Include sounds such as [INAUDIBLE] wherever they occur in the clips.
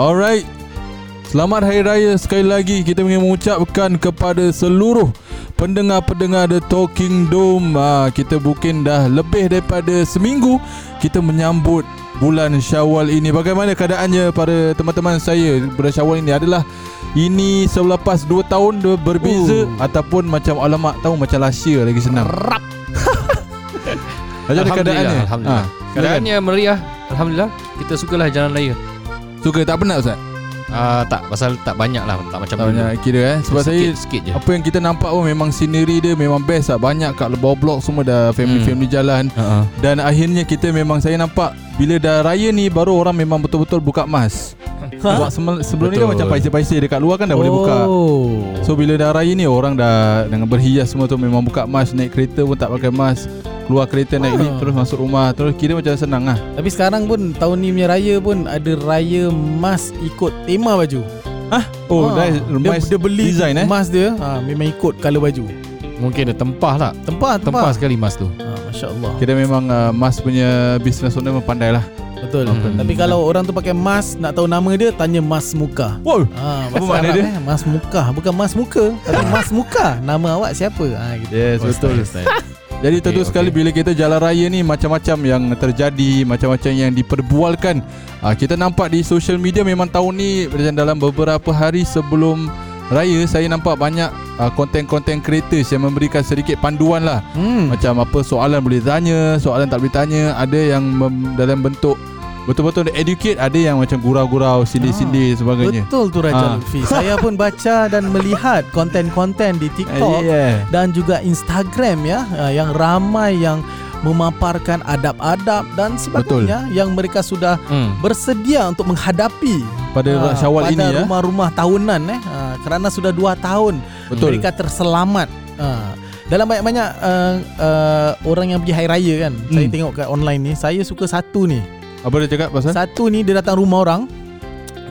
Alright. Selamat Hari Raya sekali lagi. Kita ingin mengucapkan kepada seluruh Pendengar-pendengar The Talking Dome. Ha, Kita mungkin dah lebih daripada seminggu Kita menyambut bulan syawal ini. Bagaimana keadaannya para teman-teman saya? Bulan syawal ini adalah Ini selepas 2 tahun dia berbeza uh. Ataupun macam alamak tahu macam last year lagi senang. Rap. Macam mana keadaannya? Alhamdulillah. Ha, Keadaannya meriah. Alhamdulillah Kita sukalah jalan raya Suka tak penat Ustaz? Uh, tak pasal tak banyak lah tak macam tak banyak kira eh sebab sikit, saya sikit je. apa yang kita nampak pun memang scenery dia memang best lah banyak kat bawah blok semua dah family-family hmm. jalan uh-huh. dan akhirnya kita memang saya nampak bila dah raya ni baru orang memang betul-betul buka mask Ha? Sebab sebelum Betul. ni kan macam paisi-paisi dekat luar kan dah oh. boleh buka. Oh. So bila dah raya ni orang dah dengan berhias semua tu memang buka mask naik kereta pun tak pakai mask keluar kereta naik lift terus masuk rumah terus kira macam senang lah tapi sekarang pun tahun ni punya raya pun ada raya mas ikut tema baju Hah? Oh, ha. dia, dia beli design eh? Mas dia ha, memang ikut color baju. Mungkin ada tempah tak? Tempah, tempah. Tempah sekali mas tu. Ha, Masya Allah. Kita memang uh, mas punya business owner memang pandai lah. Betul. Hmm. Tapi kalau orang tu pakai mas nak tahu nama dia tanya mas muka. Wow. Ha, apa makna dia? Eh? Mas muka, bukan mas muka, tapi [LAUGHS] mas muka. Nama awak siapa? Ha gitu. Yes, oh, betul. Style, style. Jadi tentu okay, sekali okay. bila kita jalan raya ni macam-macam yang terjadi, macam-macam yang diperbualkan. Ha, kita nampak di social media memang tahun ni dalam beberapa hari sebelum raya saya nampak banyak uh, content-content creators yang memberikan sedikit panduan lah. Hmm. Macam apa soalan boleh tanya, soalan tak boleh tanya, ada yang mem- dalam bentuk Betul-betul educate Ada yang macam gurau-gurau Sindir-sindir ah, sebagainya Betul tu Raja ah. Lutfi Saya pun baca dan melihat Konten-konten di TikTok [LAUGHS] yeah. Dan juga Instagram ya ah, Yang ramai yang Memaparkan adab-adab Dan sebagainya Betul. Yang mereka sudah hmm. Bersedia untuk menghadapi Pada uh, syawal pada ini ya Pada rumah-rumah tahunan eh, uh, Kerana sudah dua tahun Betul. Mereka terselamat uh, dalam banyak-banyak uh, uh, orang yang pergi hari raya kan hmm. Saya tengok kat online ni Saya suka satu ni apa dia cakap pasal? Satu ni dia datang rumah orang.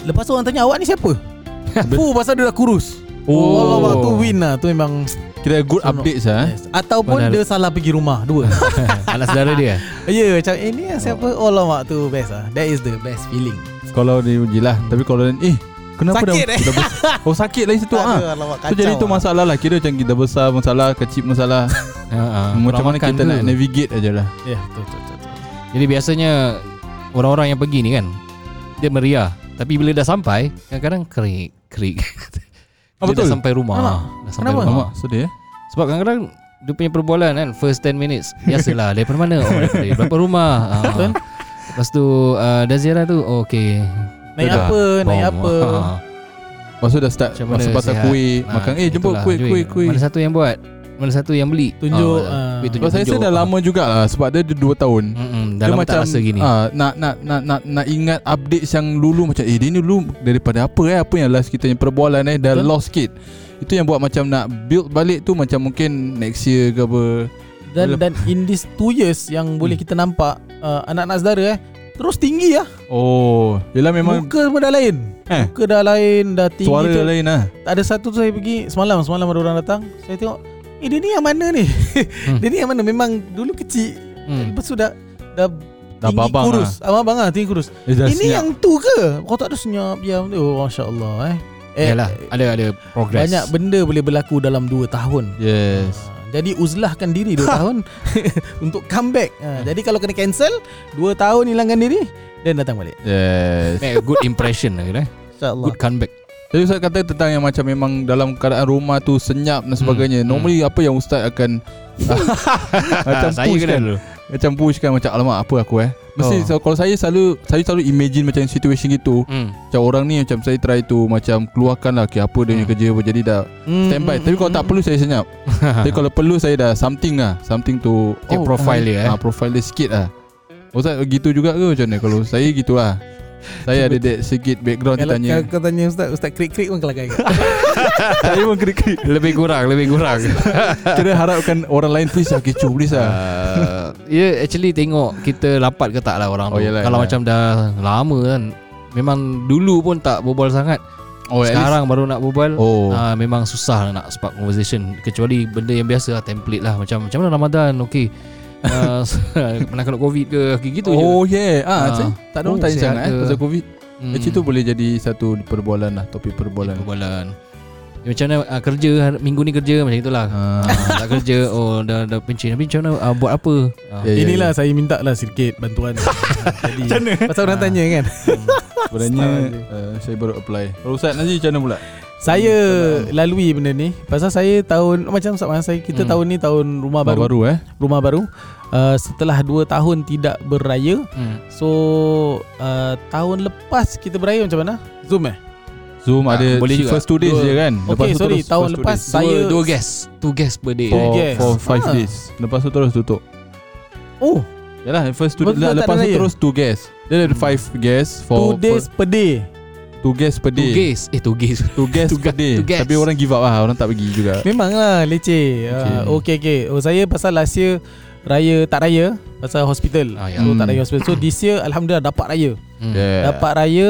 Lepas tu orang tanya awak ni siapa? [LAUGHS] Fu pasal dia dah kurus. Oh, Allah waktu win lah tu memang kira good so, update sah. Yes. Ataupun Padahal. dia salah pergi rumah dua. [LAUGHS] [LAUGHS] Anak saudara dia. Ya, yeah, macam eh ni siapa? Oh, Allah waktu best ah. That is the best feeling. Kalau dia jelah, hmm. tapi kalau eh Kenapa sakit dah, eh? dah besar? Oh sakit lagi situ ah. So jadi tu masalah lah Kira macam kita besar masalah Kecil masalah uh, uh, Macam mana kita tu. nak navigate aja lah Ya yeah, betul, betul, betul. Jadi biasanya orang-orang yang pergi ni kan dia meriah. Tapi bila dah sampai kadang-kadang kerik kerik. [LAUGHS] Ah, betul dah sampai rumah. Kenapa? dah sampai Kenapa? rumah. Sedih eh? sebab kadang-kadang dia punya perbualan kan first 10 minutes [LAUGHS] biasalah. Daripada mana? Oh dari berapa rumah? [LAUGHS] Uh, lepas tu uh, dah ziarah tu oh, okey. Naik apa? Naik apa? Lepas tu dah start Masa pasal kuih Makan eh jemput kuih kuih kuih. Mana satu yang buat mana satu yang beli. Tunjuk uh, uh, tunjuk, Saya rasa dah lama jugalah Sebab dia 2 tahun. Mm-hmm, Dah lama macam, tak rasa gini. uh, nak, nak, nak, nak, nak ingat update yang dulu Macam eh dia ni dulu Daripada apa eh? Apa yang last kita yang perbualan eh? Dah Betul? lost sikit. Itu yang buat macam nak build balik tu Macam mungkin next year ke apa. Dan, dan in these 2 years Yang boleh hmm. kita nampak uh, Anak-anak saudara eh Terus tinggi lah Oh Yelah memang Muka pun dah lain. Eh? Muka dah lain Dah tinggi Suara dah lain lah Ada satu tu saya pergi Semalam Semalam ada orang datang. Saya tengok Eh dia ni yang mana ni hmm. [LAUGHS] Dia ni yang mana Memang dulu kecil hmm. Lepas tu dah Dah Dah babang kurus. lah Abang-abang lah Tinggi kurus Ini senyap. yang tu ke Kau tak ada senyap ya, Oh Masya Allah eh Eh, Yalah, ada ada progress. Banyak benda boleh berlaku dalam 2 tahun. Yes. Uh, jadi uzlahkan diri 2 [LAUGHS] tahun [LAUGHS] untuk comeback. Uh, jadi kalau kena cancel 2 tahun hilangkan diri dan datang balik. Yes. Make a good impression lah eh. Good comeback. Jadi Ustaz kata tentang yang macam memang dalam keadaan rumah tu senyap dan sebagainya. Hmm. Normally hmm. apa yang Ustaz akan [LAUGHS] macam saya push kan? Dulu. Macam push kan macam alamak apa aku eh. Mesti oh. so, kalau saya selalu saya selalu imagine macam situation gitu. Hmm. Macam orang ni macam saya try tu macam keluarkan lah okay, apa dia hmm. kerja apa jadi dah hmm. standby. Hmm. Tapi kalau tak perlu saya senyap. [LAUGHS] Tapi kalau perlu saya dah something lah, something to oh, profile dia eh. Ha, profile dia sikit lah. Ustaz gitu juga ke macam ni kalau saya gitulah. Saya ada dek sikit background kalau, tanya. Kalau kau tanya ustaz, ustaz krik-krik pun kelakar kan. [LAUGHS] Saya pun krik-krik. Lebih kurang, lebih kurang. [LAUGHS] Kira harapkan orang lain please lah kecoh please lah. Uh, ya yeah, actually tengok kita rapat ke tak lah orang oh, tu. Yalah, kalau yalah. macam dah lama kan. Memang dulu pun tak berbual sangat. Oh, Sekarang baru nak berbual oh. uh, Memang susah nak spark conversation Kecuali benda yang biasa lah Template lah Macam macam mana Ramadan Okay uh, [LAUGHS] Pernah kena covid ke gitu oh, je Oh yeah ah, uh, Tak ada orang oh, tanya sangat eh, Pasal covid hmm. Actually tu boleh jadi satu perbualan lah Topik perbualan Perbualan Ya, macam mana uh, kerja minggu ni kerja macam itulah. Ha. tak kerja oh dah dah pencin tapi macam mana uh, buat apa? Uh. Ya, ya, Inilah ya. saya minta lah sedikit bantuan. [LAUGHS] Jadi macam mana? Pasal orang ha. tanya kan. Hmm. Sebenarnya uh, saya baru apply. Kalau Ustaz nanti macam mana pula? Saya lalui benda ni. Pasal saya tahun Macam sama saya Kita hmm. tahun ni tahun rumah baru, baru eh? Rumah baru. Uh, Setelah 2 tahun tidak beraya hmm. So uh, Tahun lepas kita beraya macam mana? Zoom eh? Zoom ah, ada boleh first 2 days je kan. Lepas okay sorry terus, Tahun lepas saya Dua, dua guest. Two guest per day. For, for 5 ah. days. Lepas tu terus tutup. Oh. Yalah first 2 days. Lepas tu terus 2 guest. Dia ada 5 guest For 2 days per day Two guests per day. Two Eh two guests Two guests [LAUGHS] per day. Tapi orang give up lah. Orang tak pergi juga. Memang lah leceh. Okay uh, okay, okay. Oh saya pasal last year Raya tak raya Pasal hospital. Ah, ya. So hmm. tak raya hospital. So this year Alhamdulillah dapat raya. Hmm. yeah. Dapat raya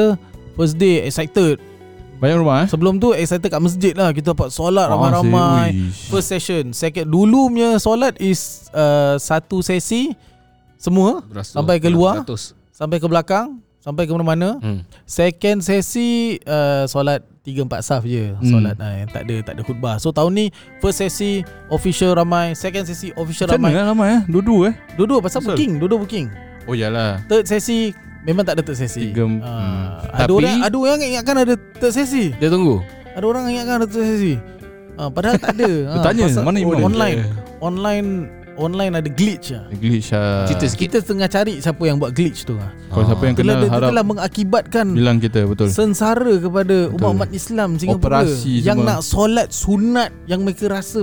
First day excited. Banyak rumah eh? Sebelum tu excited kat masjid lah. Kita dapat solat oh, ramai-ramai. First session. Second Dulu punya solat is uh, Satu sesi Semua Berasa Sampai ke luar Sampai ke belakang Sampai ke mana-mana. Hmm. Second sesi uh, Solat 3-4 saf je. Hmm. Solat uh, Tak ada tak ada khutbah. So tahun ni First sesi Official ramai Second sesi Official Macam ramai. Macam mana ramai eh? Dua-dua eh? Dua-dua pasal Betul. booking Dua-dua booking. Oh yalah Third sesi Memang tak ada third sesi. Tiga, uh, hmm. Ada Tapi, orang Ada orang ingatkan ada third sesi. Dia tunggu. Ada orang ingatkan ada third sesi. Uh, Padahal tak ada. [LAUGHS] Uh, Tanya mana oh, Online. Online online ada glitch lah. Glitch lah. Kita, kita tengah cari siapa yang buat glitch tu lah. Kalau siapa yang kena harap. Telah mengakibatkan. Bilang kita betul. Sengsara kepada umat-umat Islam Singapura. Operasi yang semua. nak solat sunat yang mereka rasa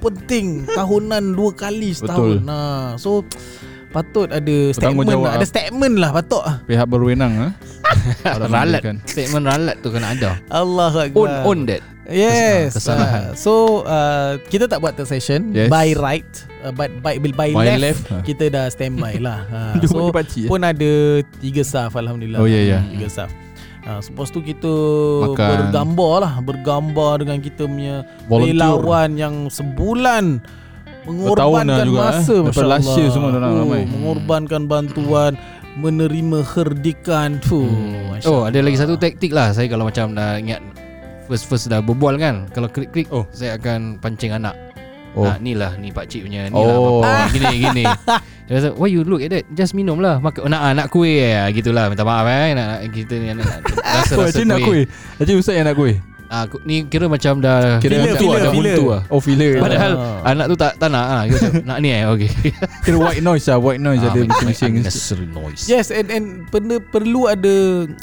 penting tahunan dua kali setahun. Betul. Nah, so patut ada statement lah. Ada statement lah patut lah. Pihak berwenang [LAUGHS] ha? ralat. Statement ralat tu kena ada. Allah Own, own that. Yes. Kesalahan. Uh, so uh, kita tak buat third session yes. by right uh, but by by, by left, left huh. kita dah standby lah. [LAUGHS] Uh, so paci, pun ada tiga staff alhamdulillah. Oh ya yeah, ya. Yeah. Tiga staff. Uh, Lepas tu kita Makan. bergambar lah Bergambar dengan kita punya Volunteer. Relawan yang sebulan Mengorbankan juga, masa eh. Masya Allah semua uh, ramai. Mengorbankan bantuan Menerima herdikan tu. Hmm. Oh ada lagi satu taktik lah Saya kalau macam dah ingat first first dah berbual kan? Kalau klik klik oh. saya akan pancing anak. Oh. Nah, ni lah ni pak cik punya ni lah oh. lah [LAUGHS] gini gini. Dia kata why you look at that? Just minum lah. Mak- nak nak kuih. Ya gitulah minta maaf eh. Nak, nak kita ni nak, rasa rasa kuih nak kuih. Haji Ustaz yang nak kuih Ah, ni kira macam dah kira filler, filler, ada filler. lah. Oh filler. Padahal ah. anak tu tak tak nak ah. [LAUGHS] nak ni eh. Okey. kira white noise lah, white noise ah, ada bising-bising. Unnecessary noise. Yes, and and perlu perlu ada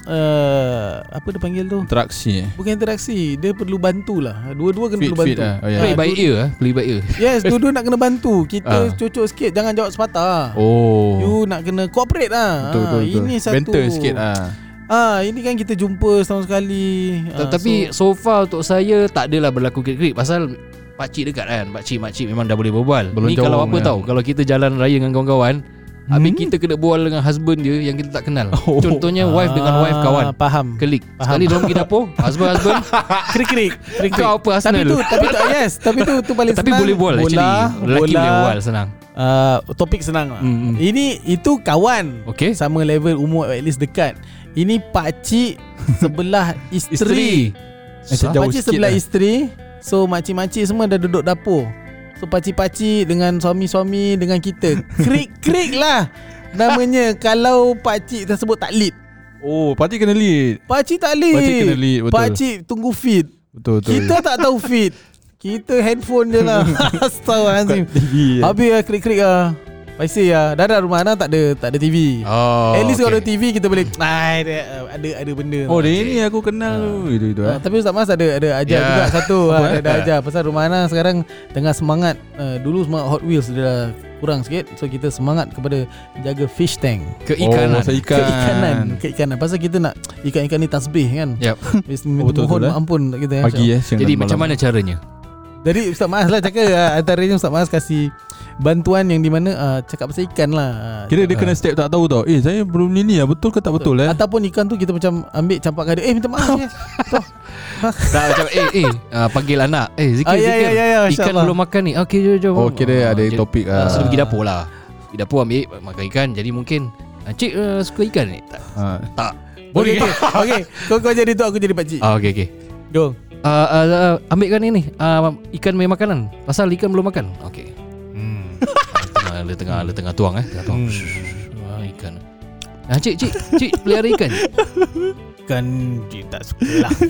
uh, apa dia panggil tu? Interaksi. Eh? Bukan interaksi, dia perlu bantulah. Dua-dua kena fit, perlu bantu. Lah. Oh, yeah. Play by ear ah, play by ear. Yes, dua-dua nak kena bantu. Kita ah. cucuk sikit, jangan jawab sepatah. Oh. You nak kena cooperate lah. Betul, betul, betul. Ini satu. Banter sikit ah. Ah, ini kan kita jumpa setahun sekali. Ah, Tapi so, so far untuk saya tak adalah berlaku krik-krik pasal pak cik dekat kan. Pak cik mak cik memang dah boleh berbual. Belum ni kalau apa ya. tahu kalau kita jalan raya dengan kawan-kawan hmm? Habis kita kena berbual dengan husband dia Yang kita tak kenal. [LAUGHS] Oh. Contohnya wife dengan wife ah, kawan. Faham. Kelik Sekali dia pergi dapur [LAUGHS] Husband-husband. Krik-krik Kau apa Arsenal? Tapi tu Tapi tu yes. Tapi tu tu paling tapi [LAUGHS] senang. Tapi boleh bual bola, actually Lelaki boleh bual senang. uh, Topik senang lah. Mm-hmm. Ini Itu kawan. Okay. Sama level umur At least dekat ini pakcik [LAUGHS] sebelah isteri. isteri. Pakcik sebelah lah. isteri. So makcik-makcik semua dah duduk dapur. So pakcik-pakcik dengan suami-suami dengan kita. Krik-krik [LAUGHS] lah. Namanya kalau pakcik tersebut tak lead. Oh, pakcik kena lead. Pakcik tak lead. Pakcik kena lead, betul. Pakcik tunggu feed. Betul, betul. Kita tak tahu feed. [LAUGHS] Kita handphone je lah. Astagfirullahaladzim. Habis lah krik-krik lah. Paisi ya. Dah dah rumah anak tak ada tak ada TV. Oh, At least okay. kalau ada TV kita boleh nah, ada ada ada benda. Oh, dia ni aku kenal tu. Uh. Itu itu. Uh, tapi Ustaz Mas ada ada ajar yeah. juga satu. ha, [LAUGHS] ada, ada ajar pasal rumah anak sekarang tengah semangat uh, dulu semangat Hot Wheels dia dah kurang sikit so kita semangat kepada jaga fish tank keikanan oh, ikan. keikanan keikanan pasal kita nak ikan-ikan ni tasbih kan yep. [LAUGHS] oh, betul, mohon betul, ampun eh? kita pagi ya jadi macam mana caranya jadi Ustaz Mas lah cakap antaranya Ustaz Mas kasih bantuan yang di mana uh, cakap pasal ikan lah. Uh, Kira dia kena step tak tahu tau. Eh saya belum ni ni lah. Betul ke tak betul, betul eh? Ataupun ikan tu kita macam ambil campakkan dia. Eh minta maaf ya. [LAUGHS] tak macam eh eh uh, panggil anak. Eh zikir ah, ya, zikir. Ya, ya, ya, ikan belum makan ni. Okey jom jom. Oh kira uh, ada jadi, topik ah. Uh, sudah pergi dapur lah. Pergi dapur ambil makan ikan. Jadi mungkin Cik uh, suka ikan ni? Tak. Uh. tak. Boleh okay. okay. Kau, kau jadi tu Aku jadi pakcik ah, Okay okay Go uh, uh, Ambilkan ini. Uh, Ikan main makanan. Pasal ikan belum makan. Okay hmm. Dia tengah Dia tengah tuang eh. Tengah tuang. Hmm. ah, Ikan. Ah, Cik cik Cik pelihara ikan. Ikan Cik tak suka lah. [LAUGHS]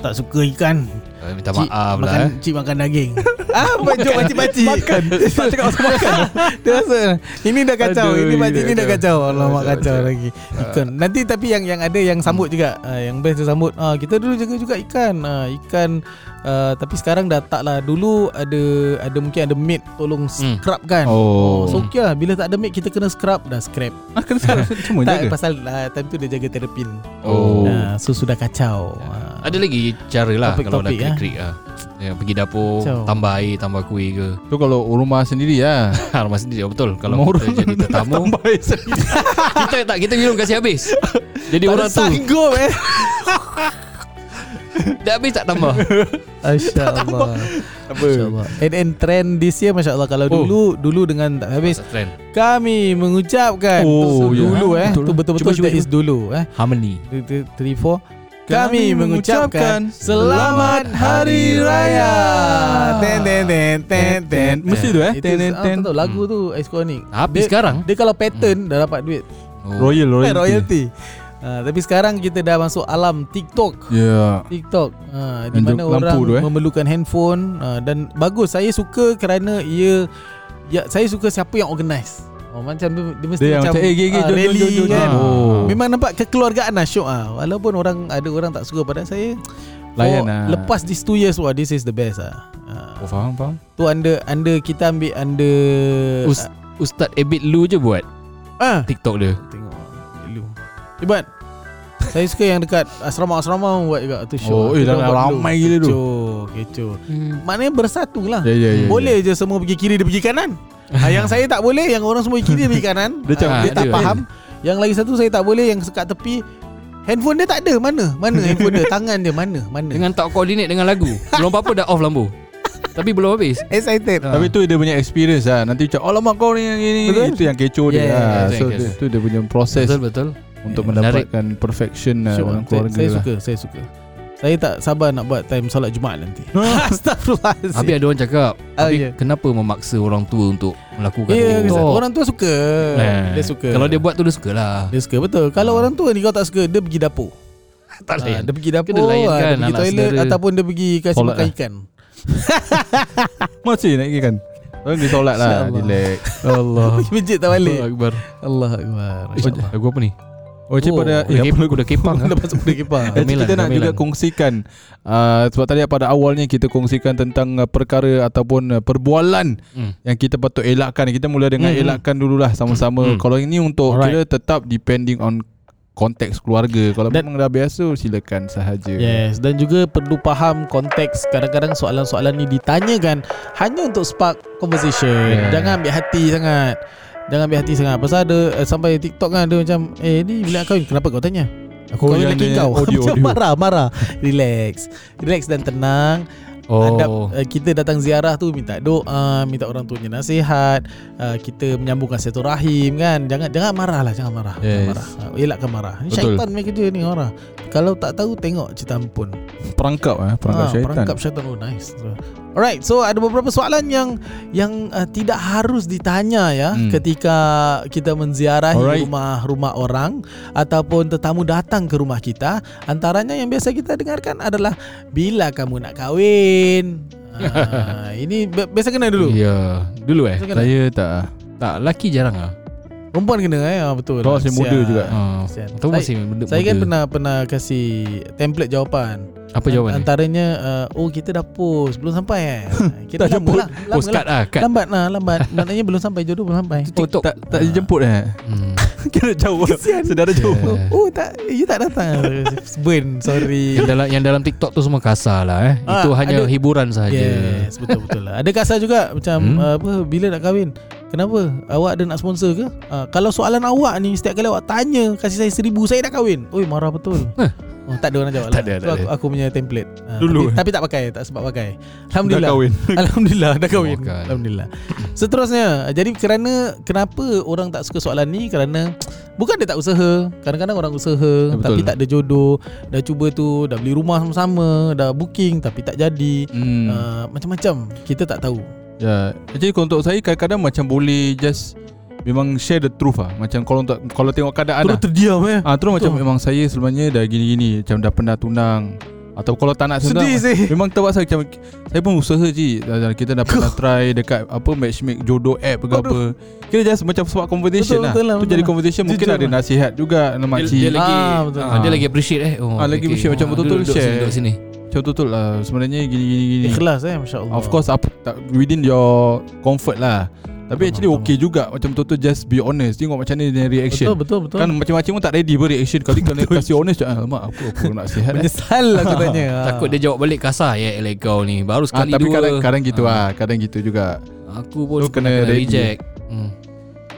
Tak suka ikan Eh, minta cik, maaf lah makan, eh. Cik makan daging. [LAUGHS] Ah, Bajok pakcik-pakcik Makan. [LAUGHS] Tak cakap pasal makan. Dia rasa Ini dah kacau Aduh, Ini pakcik ni dah kacau. Allah mak kacau lagi. Ikan. Nanti tapi yang yang ada yang sambut juga. Uh, Yang best dia sambut. Uh, Kita dulu jaga juga ikan. Uh, Ikan uh, Tapi sekarang dah tak lah. Dulu ada Ada mungkin ada maid Tolong hmm. scrub kan. Oh. oh so okay lah. Bila tak ada maid Kita kena scrub Dah scrap. Ah, Kena scrub. [LAUGHS] Cuma jaga? Pasal uh, time tu dia jaga terapin Oh. Uh, So sudah kacau. Uh, Ada lagi cara lah Kalau nak krik-krik lah Ya, pergi dapur Ciao. tambah air tambah kuih ke. Tu kalau rumah sendiri ya [LAUGHS] rumah sendiri betul. Kalau rumah kita jadi [LAUGHS] tetamu tambah air sendiri. [LAUGHS] kita tak kita minum kasih habis. Jadi tak orang tu. sanggup eh. Dah habis tak tambah? Masya Allah Apa? And, and trend this year Masya Allah Kalau oh. dulu Dulu dengan tak habis trend. Kami mengucapkan oh, Dulu ya. eh. Betul-betul That is dulu eh. Harmony. 3, 4 kami mengucapkan selamat hari raya. Ten ten ten ten ten. Mesti tu eh. Ten ten ten. Lagu tu iconic. Habis sekarang. Dia kalau pattern dah dapat duit. Royal [LAUGHS] royalty. royalty. Uh, tapi sekarang kita dah masuk alam TikTok. Ya. Yeah. TikTok. Uh, di mana orang tu, eh? memerlukan handphone uh, dan bagus saya suka kerana ia ya saya suka siapa yang organize. Oh macam dia, dia mesti dia macam, macam eh, gigi, uh, rally jom, jom, kan. Oh. Memang nampak kekeluargaan lah syok ah. Walaupun orang ada orang tak suka pada saya. Layan lah. Lepas this 2 years wah this is the best ah. Oh faham faham. Tu anda anda kita ambil anda Ust, Ustaz Ebit Lu je buat. Ah. TikTok dia. Tengok Lu. Ibat. Saya suka yang dekat asrama-asrama buat juga tu show. Oh, eh, dah ramai gila tu. Kecoh, kecoh. Hmm. Maknanya bersatu lah. Yeah, yeah, yeah, Boleh yeah. je semua pergi kiri dia pergi kanan ha, [LAUGHS] Yang saya tak boleh Yang orang semua kiri pergi kanan Dia, macam, dia tak faham Yang lagi satu saya tak boleh Yang sekat tepi Handphone dia tak ada Mana Mana handphone dia Tangan dia mana Mana Dengan tak koordinat dengan lagu Belum apa-apa dah off lampu tapi belum habis Excited ha. Tapi tu dia punya experience lah Nanti macam Alamak kau ni yang ini betul? Itu yang kecoh yeah, dia yeah, lah. So itu dia punya proses Betul-betul Untuk mendapatkan perfection lah Dalam keluarga Saya suka Saya suka saya tak sabar nak buat time solat Jumaat nanti. [LAUGHS] [LAUGHS] Astagfirullahaladzim. Habis ada orang cakap, oh, yeah. kenapa memaksa orang tua untuk melakukan yeah, itu? Orang tua suka. Nah, dia suka. Kalau dia buat tu dia suka lah. Dia suka betul. Kalau orang tua ni kau tak suka, dia pergi dapur. [LAUGHS] tak layan. Ha, dia pergi dapur, dia, ha, dia pergi toilet sedara. ataupun dia pergi kasih makan lah. ikan. Masih nak ikan. Pergi solat lah Relax Allah Pergi masjid tak balik Allah Akbar Allah Akbar Lagu apa ni Oh, oh, pada kuda, kuda kepang [LAUGHS] Lepas kuda kepang [LAUGHS] Gamelan, Kita nak gamelan. juga kongsikan uh, Sebab tadi pada awalnya Kita kongsikan tentang uh, Perkara Ataupun uh, perbualan hmm. Yang kita patut elakkan Kita mula dengan hmm. elakkan dululah Sama-sama hmm. Kalau ini untuk Alright. Kita tetap depending on Konteks keluarga Kalau dan, memang dah biasa Silakan sahaja Yes Dan juga perlu faham Konteks Kadang-kadang soalan-soalan ni Ditanyakan Hanya untuk spark conversation yeah. Jangan ambil hati sangat Jangan ambil hati sangat Pasal ada uh, Sampai TikTok kan Ada macam Eh ni bila kau Kenapa kau tanya Aku oh, kahwin lagi kau audio, [LAUGHS] audio. Marah marah Relax Relax dan tenang Oh. Adab, uh, kita datang ziarah tu minta doa, minta orang tuanya nasihat, uh, kita menyambungkan satu rahim kan. Jangan jangan marah lah, jangan marah. Yes. Jangan marah. Uh, elakkan marah. Ini syaitan main kerja ni marah. Kalau tak tahu tengok cerita ampun. Perangkap eh, perangkap ha, syaitan. Perangkap syaitan oh nice. Alright, so ada beberapa soalan yang yang uh, tidak harus ditanya ya hmm. ketika kita menziarahi rumah-rumah orang ataupun tetamu datang ke rumah kita. Antaranya yang biasa kita dengarkan adalah bila kamu nak kahwin. uh, ini biasa kena dulu. Ya, dulu eh. Saya tak tak laki jarang ah. Perempuan kena eh ah, betul. Kau masih muda juga. Ha. Tahu masih muda. Saya kan pernah pernah kasih template jawapan. Apa jawapan Antaranya uh, Oh kita dah post Belum sampai eh. [LAUGHS] Kita dah jemput. lah, Postcard lah, lah. Lambat lah Lambat. Maknanya belum sampai Jodoh belum sampai. Oh tak, tak, tak dijemput eh? Hmm. [LAUGHS] Kira jauh. Sedara jauh. Yeah. Oh tak You tak datang. [LAUGHS] Ben Sorry. Yang dalam, yang dalam TikTok tu semua kasar lah eh. Ah, Itu hanya ada, hiburan sahaja. Yes Betul-betul lah. Ada kasar juga Macam hmm? uh, apa Bila nak kahwin Kenapa? Awak ada nak sponsor ke? Uh, kalau soalan awak ni Setiap kali awak tanya Kasih saya seribu Saya dah kahwin Oi marah betul Oh, tak ada orang jawab tak lah. Ada, so, aku, aku punya template. Uh, Dulu. Tapi, tapi tak pakai, tak sebab pakai. Alhamdulillah. Dah kahwin. [LAUGHS] Alhamdulillah dah kahwin. Alhamdulillah. Seterusnya, jadi kerana kenapa orang tak suka soalan ni? Kerana Bukan dia tak usaha Kadang-kadang orang usaha ya, Tapi tak ada jodoh Dah cuba tu Dah beli rumah sama-sama Dah booking Tapi tak jadi hmm. uh, Macam-macam Kita tak tahu Ya Jadi untuk saya Kadang-kadang macam boleh Just Memang share the truth lah Macam kalau untuk, kalau tengok keadaan Terus lah. terdiam eh ah, Terus macam memang saya sebenarnya Dah gini-gini Macam dah pernah tunang atau kalau tak nak Sedih sih Memang terpaksa macam Saya pun usaha je Kita dah pernah [LAUGHS] try Dekat apa Matchmake jodoh app ke apa Kita just macam Sebab competition lah. betul, lah Betul lah Itu jadi competition Mungkin ada lah. nasihat juga Nama dia, dia lagi ah, betul. Ah. Dia lagi appreciate eh oh, ah, Lagi okay. appreciate Macam ah, betul-betul share Duduk sini macam betul-betul lah. Sebenarnya gini-gini Ikhlas eh Masya Allah. Of course apa, Within your comfort lah. Tapi actually okay juga Macam betul-betul just be honest. Tengok macam mana dia reaction. Betul betul betul. Kan macam-macam pun tak ready pun reaction. Kali kena kasih honest ah, Mak aku, aku nak sihat Menyesal lah [LAUGHS] katanya. Takut dia jawab balik kasar Ya elek kau ni Baru sekali ah, tapi dua. Tapi kadang, kadang gitu ah. lah Kadang gitu juga. Aku pun so, kena, kena reject. Hmm.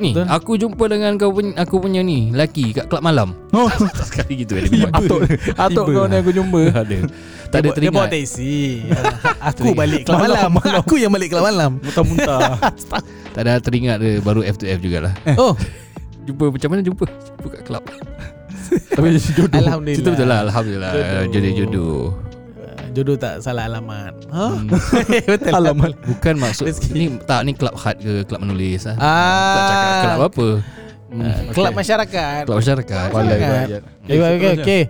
Ni Betul? aku jumpa dengan kau punya aku punya ni laki kat kelab malam. [LAUGHS] Oh, sekali gitu dia [LAUGHS] buat. Atuk atuk kau ni aku jumpa. [LAUGHS] Ada. Tak ada teringat. Dia bawa taxi. aku balik kelab malam. Aku yang balik kelab malam. Muntah-muntah. tak ada teringat dia baru F2F jugalah. Oh. jumpa macam mana jumpa? Jumpa kat kelab. Tapi jodoh. Alhamdulillah. Cerita betul lah Alhamdulillah. Jodoh-jodoh jodoh tak salah alamat. Ha? Hmm. [LAUGHS] Betul alamat. Bukan maksud ni tak ni club hard ke club menulis ah. ah. Tak cakap club apa. Hmm. Uh, kelab masyarakat. Kelab masyarakat. masyarakat. Okay, okay, okay, okay.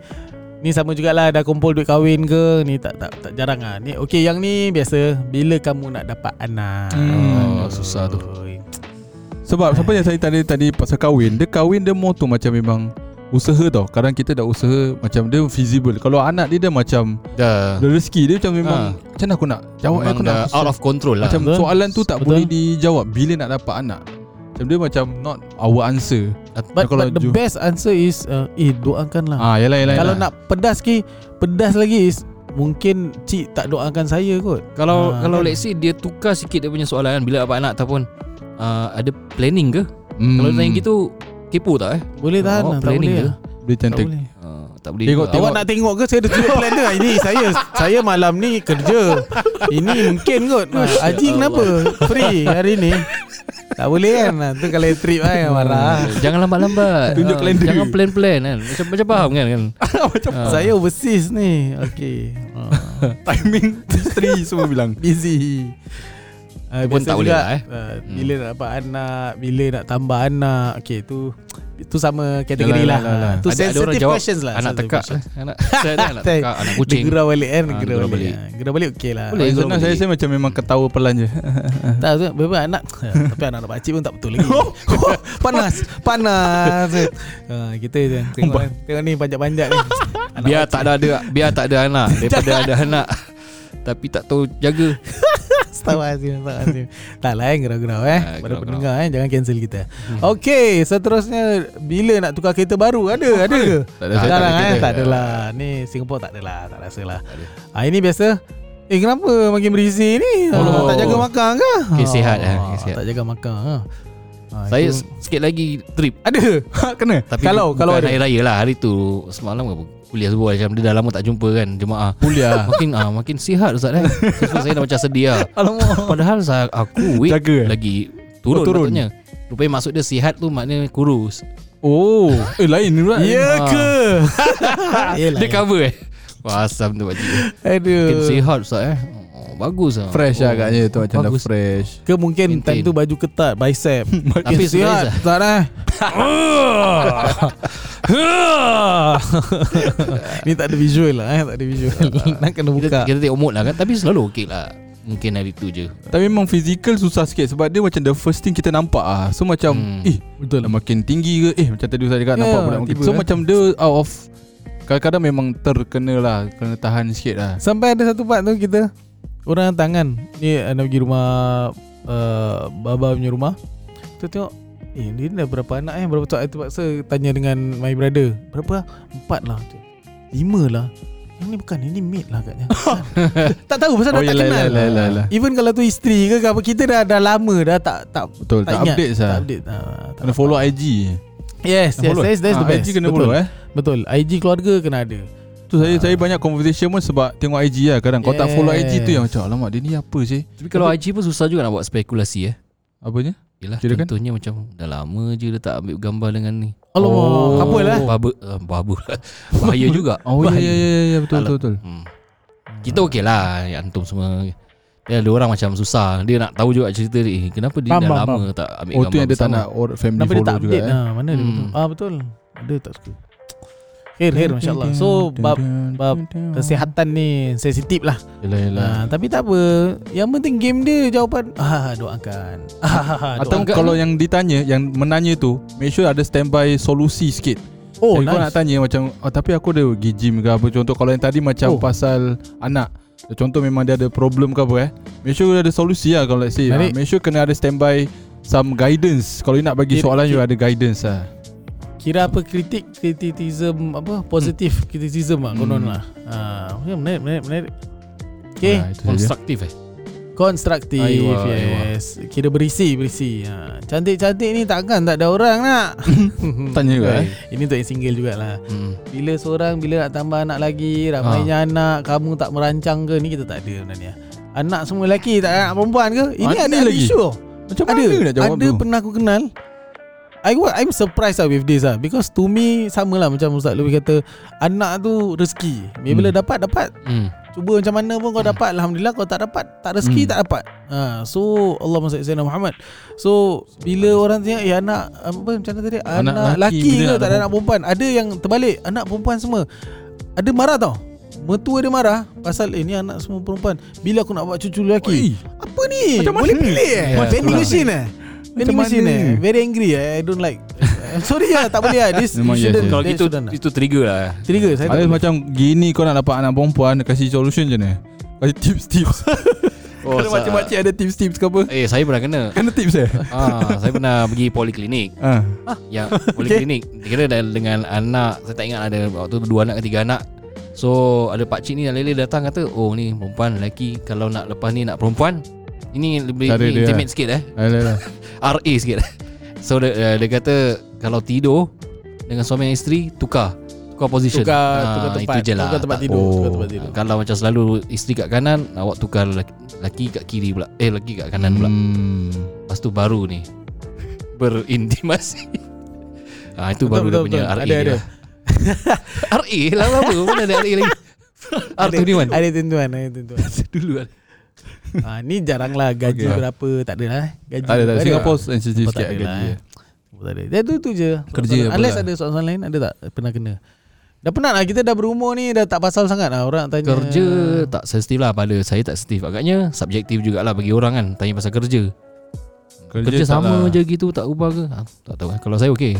Ni sama jugalah dah kumpul duit kahwin ke Ni tak tak tak jarang ah. Ni okey yang ni biasa bila kamu nak dapat anak. Hmm. Oh, susah tu. Sebab siapa yang saya tadi tadi pasal kahwin, dia kahwin dia mau tu macam memang usaha tau Kadang kita dah usaha Macam dia feasible Kalau anak dia dia macam Dah Dia rezeki dia macam memang ha. Macam mana aku nak Jawab memang aku nak Out of control lah Macam Betul. soalan tu tak Betul. boleh dijawab Bila nak dapat anak Macam dia macam Not our answer But, kalau but the best answer is uh, Eh doakan lah ah, yalah, yalah, Kalau yalah. nak pedas ki Pedas lagi is Mungkin cik tak doakan saya kot Kalau ha, kalau kan? let's say Dia tukar sikit dia punya soalan Bila dapat anak ataupun uh, Ada planning ke hmm. Kalau tanya gitu Kepo tak eh? Boleh tahan oh, lah Tak boleh lah. Boleh cantik. Tak boleh. Uh, tak boleh. Tengok, tengok. Awak nak tengok ke? Saya ada tujuh plan dia. Ini saya Saya malam ni kerja. Ini mungkin kot. Haji kenapa? Free hari ni. Tak boleh kan? Tu kalau trip kan Marah. Jangan lambat-lambat. [LAUGHS] Tunjuk kalender. Jangan plan-plan kan? Macam, macam faham kan, kan? [LAUGHS] macam uh. Saya overseas ni. Okay uh. [LAUGHS] Timing Isteri semua bilang. Busy Uh, pun tak boleh lah eh. Uh, bila hmm. nak dapat anak, bila nak tambah anak. Okay, tu itu sama kategori lah. lah, lah. Tu sensitive ada questions lah. Anak tekak. Anak saya ada anak [LAUGHS] tekak, anak kucing. Gerah balik kan, ha, gerah, balik. Gerah balik okey lah. Boleh, senang saya saya macam memang ketawa pelan je. [LAUGHS] tak, tu berapa anak. [LAUGHS] Tapi anak anak pak pun tak betul lagi. panas, panas. Ha, kita je tengok, tengok ni panjat-panjat ni. Biar tak ada biar tak ada anak daripada ada anak. Tapi tak tahu jaga. [LAUGHS] Astagfirullahaladzim Astagfirullahaladzim Tak lah eh Gerau-gerau eh. Uh, Pada pendengar eh Jangan cancel kita. Hmm. Okay Seterusnya Bila nak tukar kereta baru? Ada oh, Ada ke? Tak ada Tak ada eh Tak ada lah Ni Singapore tak ada lah Tak rasa lah ah, Ini biasa. Eh kenapa Makin berisi ni? Oh. Tak jaga makan ke Okay sihat eh. Okay, Tak jaga makan ha. Ha, saya itu... sikit lagi trip. Ada. [LAUGHS] Kena. Tapi kalau kalau ada. hari raya lah. Hari tu Semalam ke kuliah sebuah macam dia dah lama tak jumpa kan jemaah kuliah. [LAUGHS] Makin ah makin sihat ustaz eh. So, saya dah macam sedia. [LAUGHS] Alamak. Padahal saya aku weight Jaga. lagi turun, oh, turun. katanya rupanya maksud dia sihat tu maknanya kurus. Oh. Eh lain pula. Ya ah. ke? Dia cover eh? Wah, asam tu pakcik Aduh. Makin sihat Ustaz eh Bagus lah. Fresh lah oh. agaknya tu Macam dah fresh. Ke mungkin Maintain. Time tu baju ketat Bicep. [LAUGHS] Tapi sihat Tak lah [LAUGHS] Ni tak ada visual lah eh. Tak ada visual. Nak kena buka. Kita, kita tengok mood lah kan. Tapi selalu okey lah. Mungkin hari tu je. Tapi memang physical susah sikit Sebab dia macam the first thing kita nampak ah. So macam hmm. Eh betul lah. makin tinggi ke? Eh macam tadi Ustaz cakap yeah, Nampak pun makin So eh. macam dia out of Kadang-kadang memang terkena lah. Kena tahan sikit lah. Sampai ada satu part tu kita Orang tangan. Ni nak pergi rumah uh, Baba punya rumah. Tu tengok Eh dia dah berapa anak eh? Berapa tu? Saya terpaksa tanya dengan my brother. Berapa? Empat lah. Lima lah. Ini bukan Ini mate lah katnya [LAUGHS] Tak tahu pasal oh, dah tak kenal. yalah, yalah, yalah. Even kalau tu isteri ke apa Kita dah dah lama Dah tak tak Betul tak, tak ingat, update sah. Tak update. Ha, Kena follow IG Yes Yes yes That's ha, the best. IG kena Betul. follow eh? Betul. IG keluarga kena ada Tu saya ha. saya banyak conversation pun sebab tengok IG lah kadang. Kau tak follow IG tu yang macam alamak dia ni apa sih? Tapi kalau IG pun susah juga nak buat spekulasi eh. Apanya? Yelah Kira contohnya kan? macam Dah lama je dia tak ambil gambar dengan ni Alamak, oh. kabul lah. Babul, uh, babul. [LAUGHS] Bahaya juga. Oh ya ya ya ya betul betul betul. Hmm. Kita okey lah antum semua. Ya, ada orang macam susah. Dia nak tahu juga cerita ni. Kenapa dia bam, dah bam, lama bam. tak ambil oh, gambar. Oh tu yang dia tak nak family Kenapa follow juga. Update, eh. Nah, mana hmm. dia betul. Ah betul. Ada tak suka. Khair, khair masya-Allah. So bab bab kesihatan ni sensitif lah. Yalah yalah. Uh, tapi tak apa. Yang penting game dia jawapan [LAUGHS] ah doakan. Ah, [LAUGHS] Atau doakan. kalau yang ditanya yang menanya tu, make sure ada standby solusi sikit. Oh, Jadi nice. kau nak tanya macam oh, tapi aku ada pergi gym ke apa contoh kalau yang tadi macam oh. pasal anak Contoh memang dia ada problem ke apa eh Make sure ada solusi lah Kalau let's say uh, Make sure kena ada standby Some guidance Kalau you nak bagi soalan You ada guidance lah Kira apa kritik Criticism Apa Positif hmm. criticism lah Konon hmm. lah ha, Menarik menarik menarik Okay nah, Konstruktif eh Konstruktif Aywa, Yes aywa. Kira berisi Berisi ha. Cantik-cantik ni takkan Tak ada orang nak [LAUGHS] Tanya juga eh. Ini untuk yang single jugalah hmm. Bila seorang Bila nak tambah anak lagi Ramainya ha. anak Kamu tak merancang ke Ni kita tak ada sebenarnya Anak semua lelaki Tak nak perempuan ke Ini Mati ada lagi. isu Macam ada, mana nak jawab Ada tu? pernah aku kenal I I'm surprised lah with this lah. Because to me Sama lah macam Ustaz Louis kata Anak tu rezeki. Bila hmm. dapat Dapat. Hmm. Cuba macam mana pun kau hmm. dapat Alhamdulillah Kau tak dapat Tak rezeki hmm. tak dapat. Ha, So Allah Masya Sayyidina Muhammad. So Bila orang tanya Eh anak Apa macam mana tadi? Anak, anak laki, laki ke? Tak ada anak perempuan. Ada yang terbalik Anak perempuan semua. Ada marah tau. Mertua dia marah Pasal eh ni anak semua perempuan. Bila aku nak buat cucu lelaki? Apa ni? Macam Boleh pilih eh? Yeah, Vending machine eh Vending machine eh? Very angry eh? I don't like. [LAUGHS] Sorry lah Tak boleh lah. This Memang yes, Kalau gitu Itu trigger lah. Trigger saya Ada macam Gini kau nak dapat anak perempuan Kasih solution je ni. Kasih tips-tips [LAUGHS] Oh, Kena macam-macam ada tips-tips ke apa? Eh saya pernah kena. Kena tips eh? Ah, Saya pernah pergi poliklinik. Ah. [LAUGHS] Yang poliklinik. Okay. Kira dengan anak Saya tak ingat ada Waktu tu dua anak ke tiga anak. So ada pakcik ni Lele datang kata Oh ni perempuan lelaki Kalau nak lepas ni nak perempuan Ini lebih ni intimate dia. sikit eh? RA [LAUGHS] sikit So dia, uh, dia kata Kalau tidur Dengan suami dan isteri Tukar. Tukar position. Tukar, ha, tukar tempat Itu je lah. Tukar tempat tidur, oh. tukar tempat tidur. Kalau macam selalu Isteri kat kanan Awak tukar laki, laki kat kiri pula. Eh laki kat kanan pula. Hmm. Lepas tu baru ni. [LAUGHS] Berintimasi. Ha, [LAUGHS] Itu betul, baru betul, dia punya betul. RA ada, ada. RA lah apa Mana ada RA lagi. R21 Ada tentuan Ada tentuan Dulu kan ha, [LAUGHS] Ni jarang lah Gaji okay. berapa Tak ada lah Gaji Ada tak Singapore sensitive sikit gaji lah. Tak ada. Dia tu tu je. Kerja Unless ada soalan lain Ada tak? Pernah kena? Dah penat lah Kita dah berumur ni Dah tak pasal sangat lah. Orang tanya Kerja Tak sensitif lah Pada saya tak sensitif. Agaknya Subjektif jugalah Bagi orang kan Tanya pasal kerja. Kerja, kerja sama lah. je gitu Tak ubah ke? Ha, Tak tahu Kalau saya okey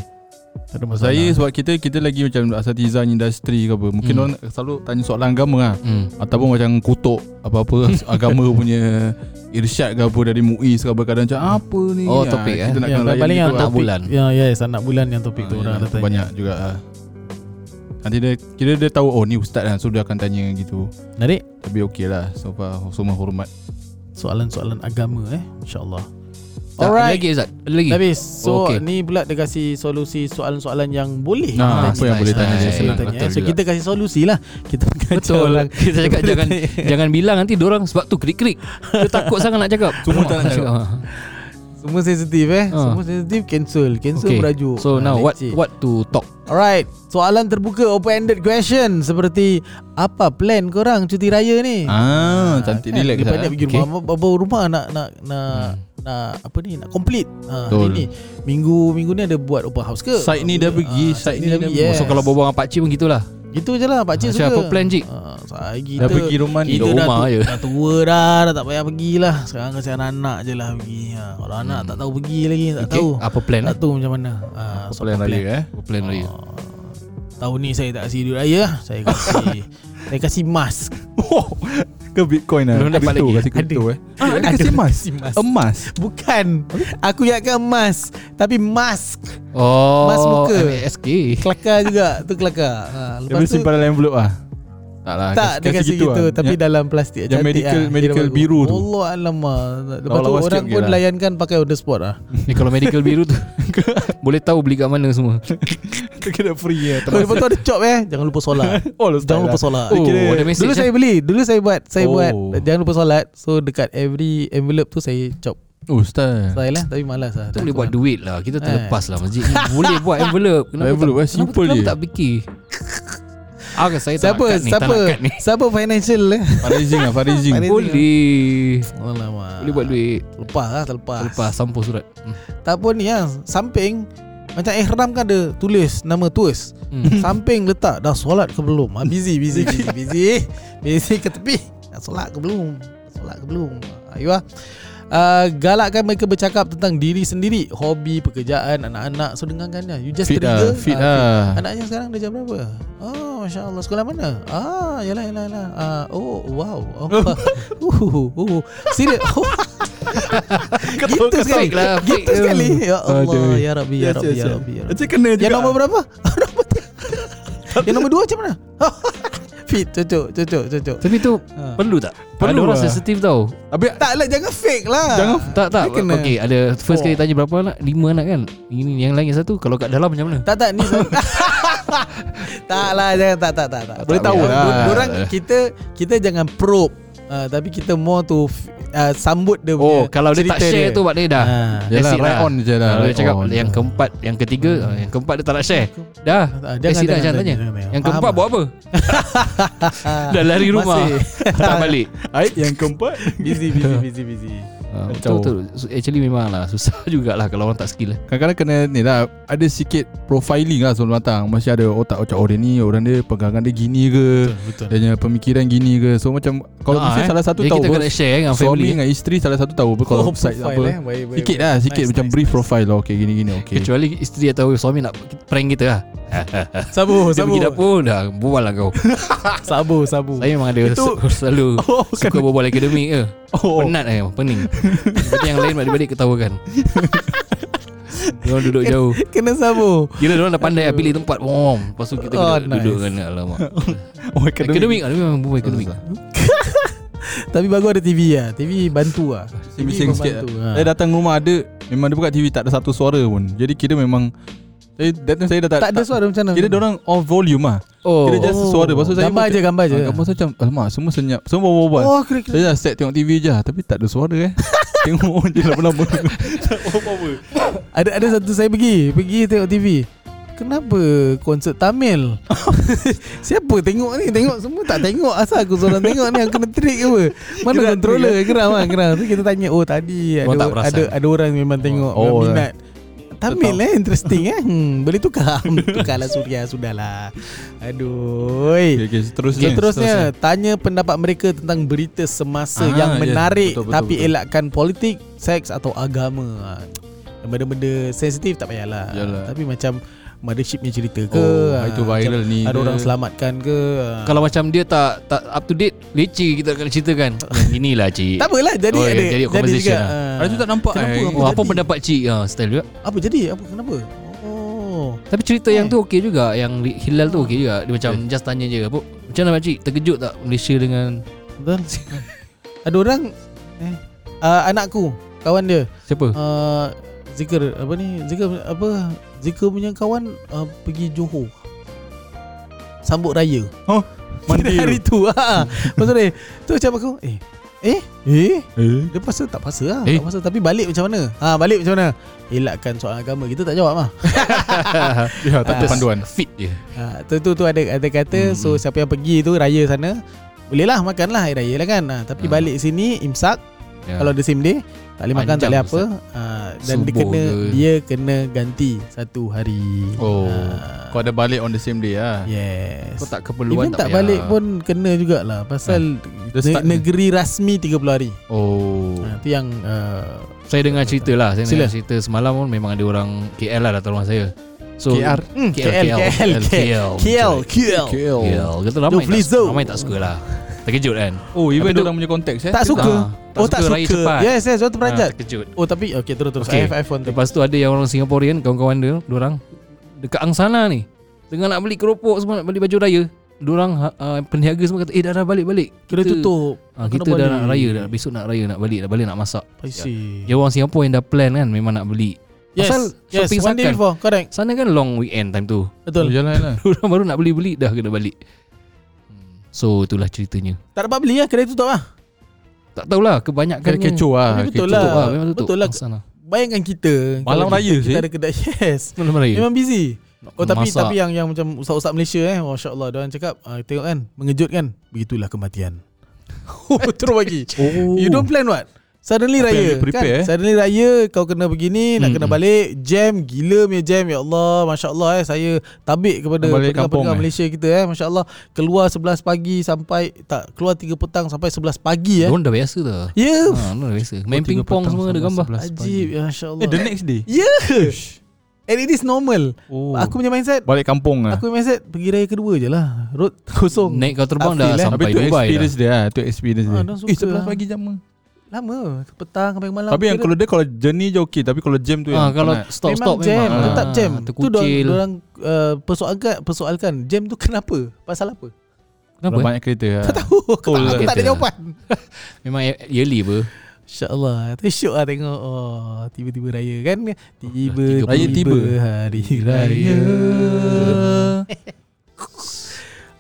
tak ada masalah. Saya sebab kita kita lagi macam asatiza industri ke apa. Mungkin hmm. orang selalu tanya soalan agama lah. Hmm. Ataupun macam kutuk apa-apa [LAUGHS] agama punya irsyad ke apa dari MUI segala kadang macam apa ni. Oh topik ya, eh. Kita nak ya, paling yang topik bulan. Ya ya yes, anak bulan yang topik ha, tu orang ya, Banyak juga lah. Nanti dia kira dia tahu oh ni ustaz kan so dia akan tanya gitu. Narik. Tapi okey lah so far semua hormat. Soalan-soalan agama eh insya-Allah. Alright. Lagi Azad. Lagi. Habis. So okay. ni pula dia kasih solusi soalan-soalan yang boleh. Nah, apa yang boleh tanya saya senang. Tanya. So kita kasih solusi lah. Kita [LAUGHS] Betul. Orang. Kita cakap jangan jangan bilang nanti orang sebab tu krik-krik. Dia takut sangat nak cakap. Semua tak nak cakap. Semua sensitif eh. Uh. Semua sensitif cancel. Cancel okay. berajuk. So now what what to talk? Alright. Soalan terbuka open ended question seperti apa plan korang cuti raya ni? Ah, cantik kan? relax. Lepas ni pergi rumah bawa rumah nak nak nak hmm nak apa ni nak complete. Ha, hari ni. Minggu minggu ni ada buat open house ke? Site ni dah pergi ha, site, ni dah pergi. yes. so kalau berbual dengan pak cik pun gitulah. Gitu je lah pak cik suka. apa plan cik? Ha, kita, dah pergi rumah ni. kita dah, rumah tu, je. dah tua dah dah tak payah pergilah sekarang kasi anak-anak je lah pergi. Ha, kalau hmm. anak tak tahu pergi lagi tak okay. tahu. apa plan tak tahu macam mana. Ha, apa plan raya eh? Apa plan raya tahun ni saya tak kasih duit raya. Saya kasih [LAUGHS] saya kasih mask ke Bitcoin lah? Belum dapat lagi. Kasih crypto eh? Ah, Ada kasih emas? Emas. Bukan. Aku ingatkan emas. Tapi mask. Oh Mask muka. MSK Kelakar juga. Tu kelakar. Ha, Lepas tu simpan dalam envelope lah. Tak lah Tak dia kasi gitu, gitu. lah. Tapi yang, dalam plastik Yang medical lah. Medical biru tu. Allah alamak. Lepas tu orang pun lah. layankan Pakai on the spot lah. [LAUGHS] Eh, Kalau medical biru tu. [LAUGHS] Boleh tahu beli kat mana semua [LAUGHS] [LAUGHS] Kena free ya. Lepas tu ada chop eh. Jangan lupa solat. [LAUGHS] Oh, Jangan lupa solat. oh, oh, ada Dulu saya beli. Dulu saya buat Saya oh. buat. Jangan lupa solat. So dekat every envelope tu Saya chop. Oh style Style lah Tapi malas lah. Kita boleh buat duit lah. Kita terlepas lah masjid ni. Boleh buat envelope. Kenapa envelope tak, simple kenapa, kenapa tak fikir? Ah, saya siapa, tak siapa, ni, ni. siapa financial eh? Fundraising lah, fundraising. Boleh. Boleh buat duit. Lepas lah, terlepas. Terlepas, sampul surat. Hmm. Tak pun ni lah, samping macam ihram kan ada tulis nama tuas. Hmm. [LAUGHS] Samping letak dah solat ke belum? Ha, busy, busy, busy, busy. [LAUGHS] busy ke tepi. Dah solat ke belum? Solat ke belum? Ayo lah uh, galakkan mereka bercakap tentang diri sendiri, hobi, pekerjaan, anak-anak. So dengarkan dia. You just fit trigger. Lah, fit uh, lah. Anaknya sekarang dah jam berapa? Oh, Masya Allah. Sekolah mana? Ah, yalah, yalah, yalah. Uh, oh, wow. Oh, [LAUGHS] uh, uh, serius. [LAUGHS] gitu sekali. Lah, gitu sekali. Ya Allah, ya Rabbi, ya Rabbi, ya Rabbi. Macam kena juga. [LAUGHS] Yang nombor berapa? Yang nombor dua macam mana? Fit cocok cocok cocok tapi tu ha. perlu tak? Perlu ada orang lah. sensitif tau. Tapi tak lah jangan fake lah. Jangan tak tak. Okey ada first oh. kali tanya berapa anak? Lima anak kan? Ini yang lain satu? Kalau kat dalam macam mana? Tak tak ni [LAUGHS] tak lah jangan tak tak tak tak. Boleh tahu lah. Orang kita kita jangan probe. Uh, tapi kita more to uh, sambut dia Oh kalau dia tak share dia. tu buat dia dah. Ha. Yalah, right on je dah. Kalau dia cakap oh, yang keempat, yang ketiga, hmm. Uh, yang keempat dia tak nak share. Dah. Dia jangan, jangan, tanya. Yang keempat buat apa? [LAUGHS] dah lari rumah. tak balik. Yang keempat busy busy busy busy. Uh, betul, betul Actually memang lah Susah [LAUGHS] jugalah Kalau orang tak skill lah Kadang-kadang kena ni lah Ada sikit profiling lah Sebelum datang Masih ada otak Macam oh dia ni Orang dia pegangan dia gini ke Betul, betul. Dia punya pemikiran gini ke So macam Kalau ha, mesti eh. salah satu Jadi tahu kita kena share dengan family Suami dengan isteri Salah satu tahu oh, Kalau side apa eh. baik, baik, Sikit lah Sikit nice, macam nice, brief nice. profile lah Okay gini-gini [LAUGHS] okay. Kecuali isteri atau suami nak prank kita lah [LAUGHS] Sabu, Dia sabu. pergi dapur Dah bual lah kau Sabu, sabu Saya memang ada Itu, Selalu oh, Suka kan. berbual akademik ke oh. Penat eh Pening. Tapi yang lain balik-balik ketawakan. [LAUGHS] Diorang duduk jauh. Kena sabu Kira diorang dah pandai lah Pilih tempat. Bom Lepas tu kita oh, duduk, nice. duduk kan Alamak. [LAUGHS] Oh, Akademik lah Memang buat akademik [LAUGHS] Tapi bagus ada TV lah. TV bantu lah. TV bising sikit lah. ha. datang rumah ada Memang dia buka TV Tak ada satu suara pun. Jadi kira memang saya, that time saya dah tak Tak ada suara macam mana? Kira orang off volume lah Oh. Kira just oh. suara Lepas Gambar je gambar je. Ah, Gambar saya macam Alamak semua senyap Semua berbual oh, kira, kira. Saya dah set tengok TV je Tapi tak ada suara eh. [LAUGHS] Tengok je lama-lama. Apa [LAUGHS] Ada ada satu saya pergi Pergi tengok TV Kenapa konsert Tamil? [LAUGHS] Siapa tengok ni? Tengok semua tak tengok. Asal aku seorang tengok ni Aku kena trik ke apa? Mana gerak controller? Geram. Lah geram. Tu kita tanya Oh tadi ada, ada, ada orang memang tengok oh, Minat. oh, Tamil eh Interesting eh hmm, Boleh tukar [LAUGHS] Tukarlah Surya Sudahlah Aduh okay, okay, seterusnya. seterusnya Tanya pendapat mereka Tentang berita semasa ah, Yang ya. menarik yeah. betul, betul, Tapi betul. elakkan politik Seks atau agama Benda-benda sensitif Tak payahlah Yalah. Tapi macam mothership punya cerita ke? Oh, ha, itu viral ni. ada ke. orang selamatkan ke? Ha. kalau macam dia tak tak up to date leceh kita akan ceritakan. [LAUGHS] Inilah cik. [LAUGHS] Tak apalah jadi oh, ada jadi, jadi juga lah. ha. ada tu tak nampak kenapa, eh. apa, oh, apa pendapat cik? Ha, style juga. Apa jadi? Apa kenapa? Oh. Tapi cerita eh. yang tu okey juga yang hilal tu okey juga. Dia macam okay. just tanya je apa macam mana cik? Terkejut tak Malaysia dengan betul. [LAUGHS] Ada orang eh uh, anakku kawan dia. Siapa? Uh, Zikr apa ni? Zikr apa Zikr punya kawan uh, pergi Johor sambut raya. Oh, mandi hari tu ha. Maksud dia tu macam aku eh Eh? Eh? eh? Dia pasal tak pasal lah eh? Tak pasal Tapi balik macam mana? Ha, balik macam mana? Elakkan soal agama Kita tak jawab mah [LAUGHS] Ya tak ada panduan Fit je ha, tu, tu, tu ada, ada kata hmm. So siapa yang pergi tu Raya sana Boleh lah makan lah Hari raya lah kan ha, Tapi hmm. balik sini Imsak yeah. Kalau the same day tak boleh makan tak boleh apa. Uh, dan dia kena ke. dia kena ganti satu hari. Oh uh, kau ada balik on the same day ah? Yes. Kau tak keperluan Even tak, tak balik pun kena jugalah pasal uh, ne- negeri rasmi 30 hari. Oh. Uh, itu yang uh, saya dengar cerita lah saya dengar cerita semalam pun memang ada orang KL lah datang rumah saya. So, KR. Hmm, KL, KL, KL, KL, KL, KL, KL, KL, KL. Kata ramai tak, ramai tak suka lah. Terkejut kan? Oh even orang punya konteks eh? Tak suka. Ah, Oh tak suka, raya cepat. Yes yes Orang terperanjat. ah, Terkejut. Oh tapi Okay terus terus. Okay. iPhone Lepas tu ada yang orang Singaporean Kawan-kawan dia Diorang Dekat Angsana ni Tengah nak beli keropok Semua nak beli baju raya Diorang uh, Peniaga semua kata Eh dah dah balik balik. Kira tutup. Uh, Kita dah nak raya dah. Besok nak raya Nak balik Dah balik nak masak. I see. Ya orang Singapore yang dah plan kan Memang nak beli. Yes, Pasal yes, one day before, correct. Sana kan long weekend time tu. Betul. Oh, jalan lah. [LAUGHS] Orang baru nak beli-beli dah kena balik. So itulah ceritanya Tak dapat beli lah Kedai tutup lah tak tahulah kebanyakan kecoh lah. Betul lah. lah. Betul lah. Bayangkan kita Malam raya sih. Kita ada kedai [LAUGHS] yes. Malam raya. Memang busy. Oh tapi masak. tapi yang yang macam ustaz-ustaz Malaysia eh masya-Allah dia orang cakap uh, tengok kan mengejutkan begitulah kematian. [LAUGHS] Terus bagi. Oh. You don't plan what? Suddenly Apa raya. kan? Eh? Suddenly raya Kau kena begini hmm. Nak kena balik. Jam Gila punya jam Ya Allah. Masya Allah eh Saya tabik kepada Pendengar-pendengar eh? Malaysia kita eh. Masya Allah Keluar 11 pagi Sampai Tak Keluar 3 petang Sampai 11 pagi eh. Diorang dah biasa dah. Ya. Yeah. ha, dah biasa. Main pingpong semua ada gambar. Ajib ya Masya Allah Eh the next day? Ya. Yeah. And it is normal. Oh. Aku punya mindset Balik kampung lah Aku punya mindset Pergi raya kedua je lah. Road [LAUGHS] kosong. Naik kau terbang dah. Sampai Dubai Tapi tu experience dia Tu experience dia. Eh 11 pagi jam Lama. Petang sampai malam. Tapi yang kalau dia Kalau journey je okey. Tapi kalau jam tu ha, yang Kalau stop stop memang. jam. Memang. Tetap jam. ha, Tu orang uh, persoalkan, persoalkan Jam tu kenapa? Pasal apa? Kenapa? Banyak kereta lah. Tak tahu. Oh, Aku tak ada jawapan. [LAUGHS] Memang yearly apa? InsyaAllah. Tu syuk lah tengok. Oh, Tiba-tiba raya kan? Tiba-tiba hari raya [LAUGHS]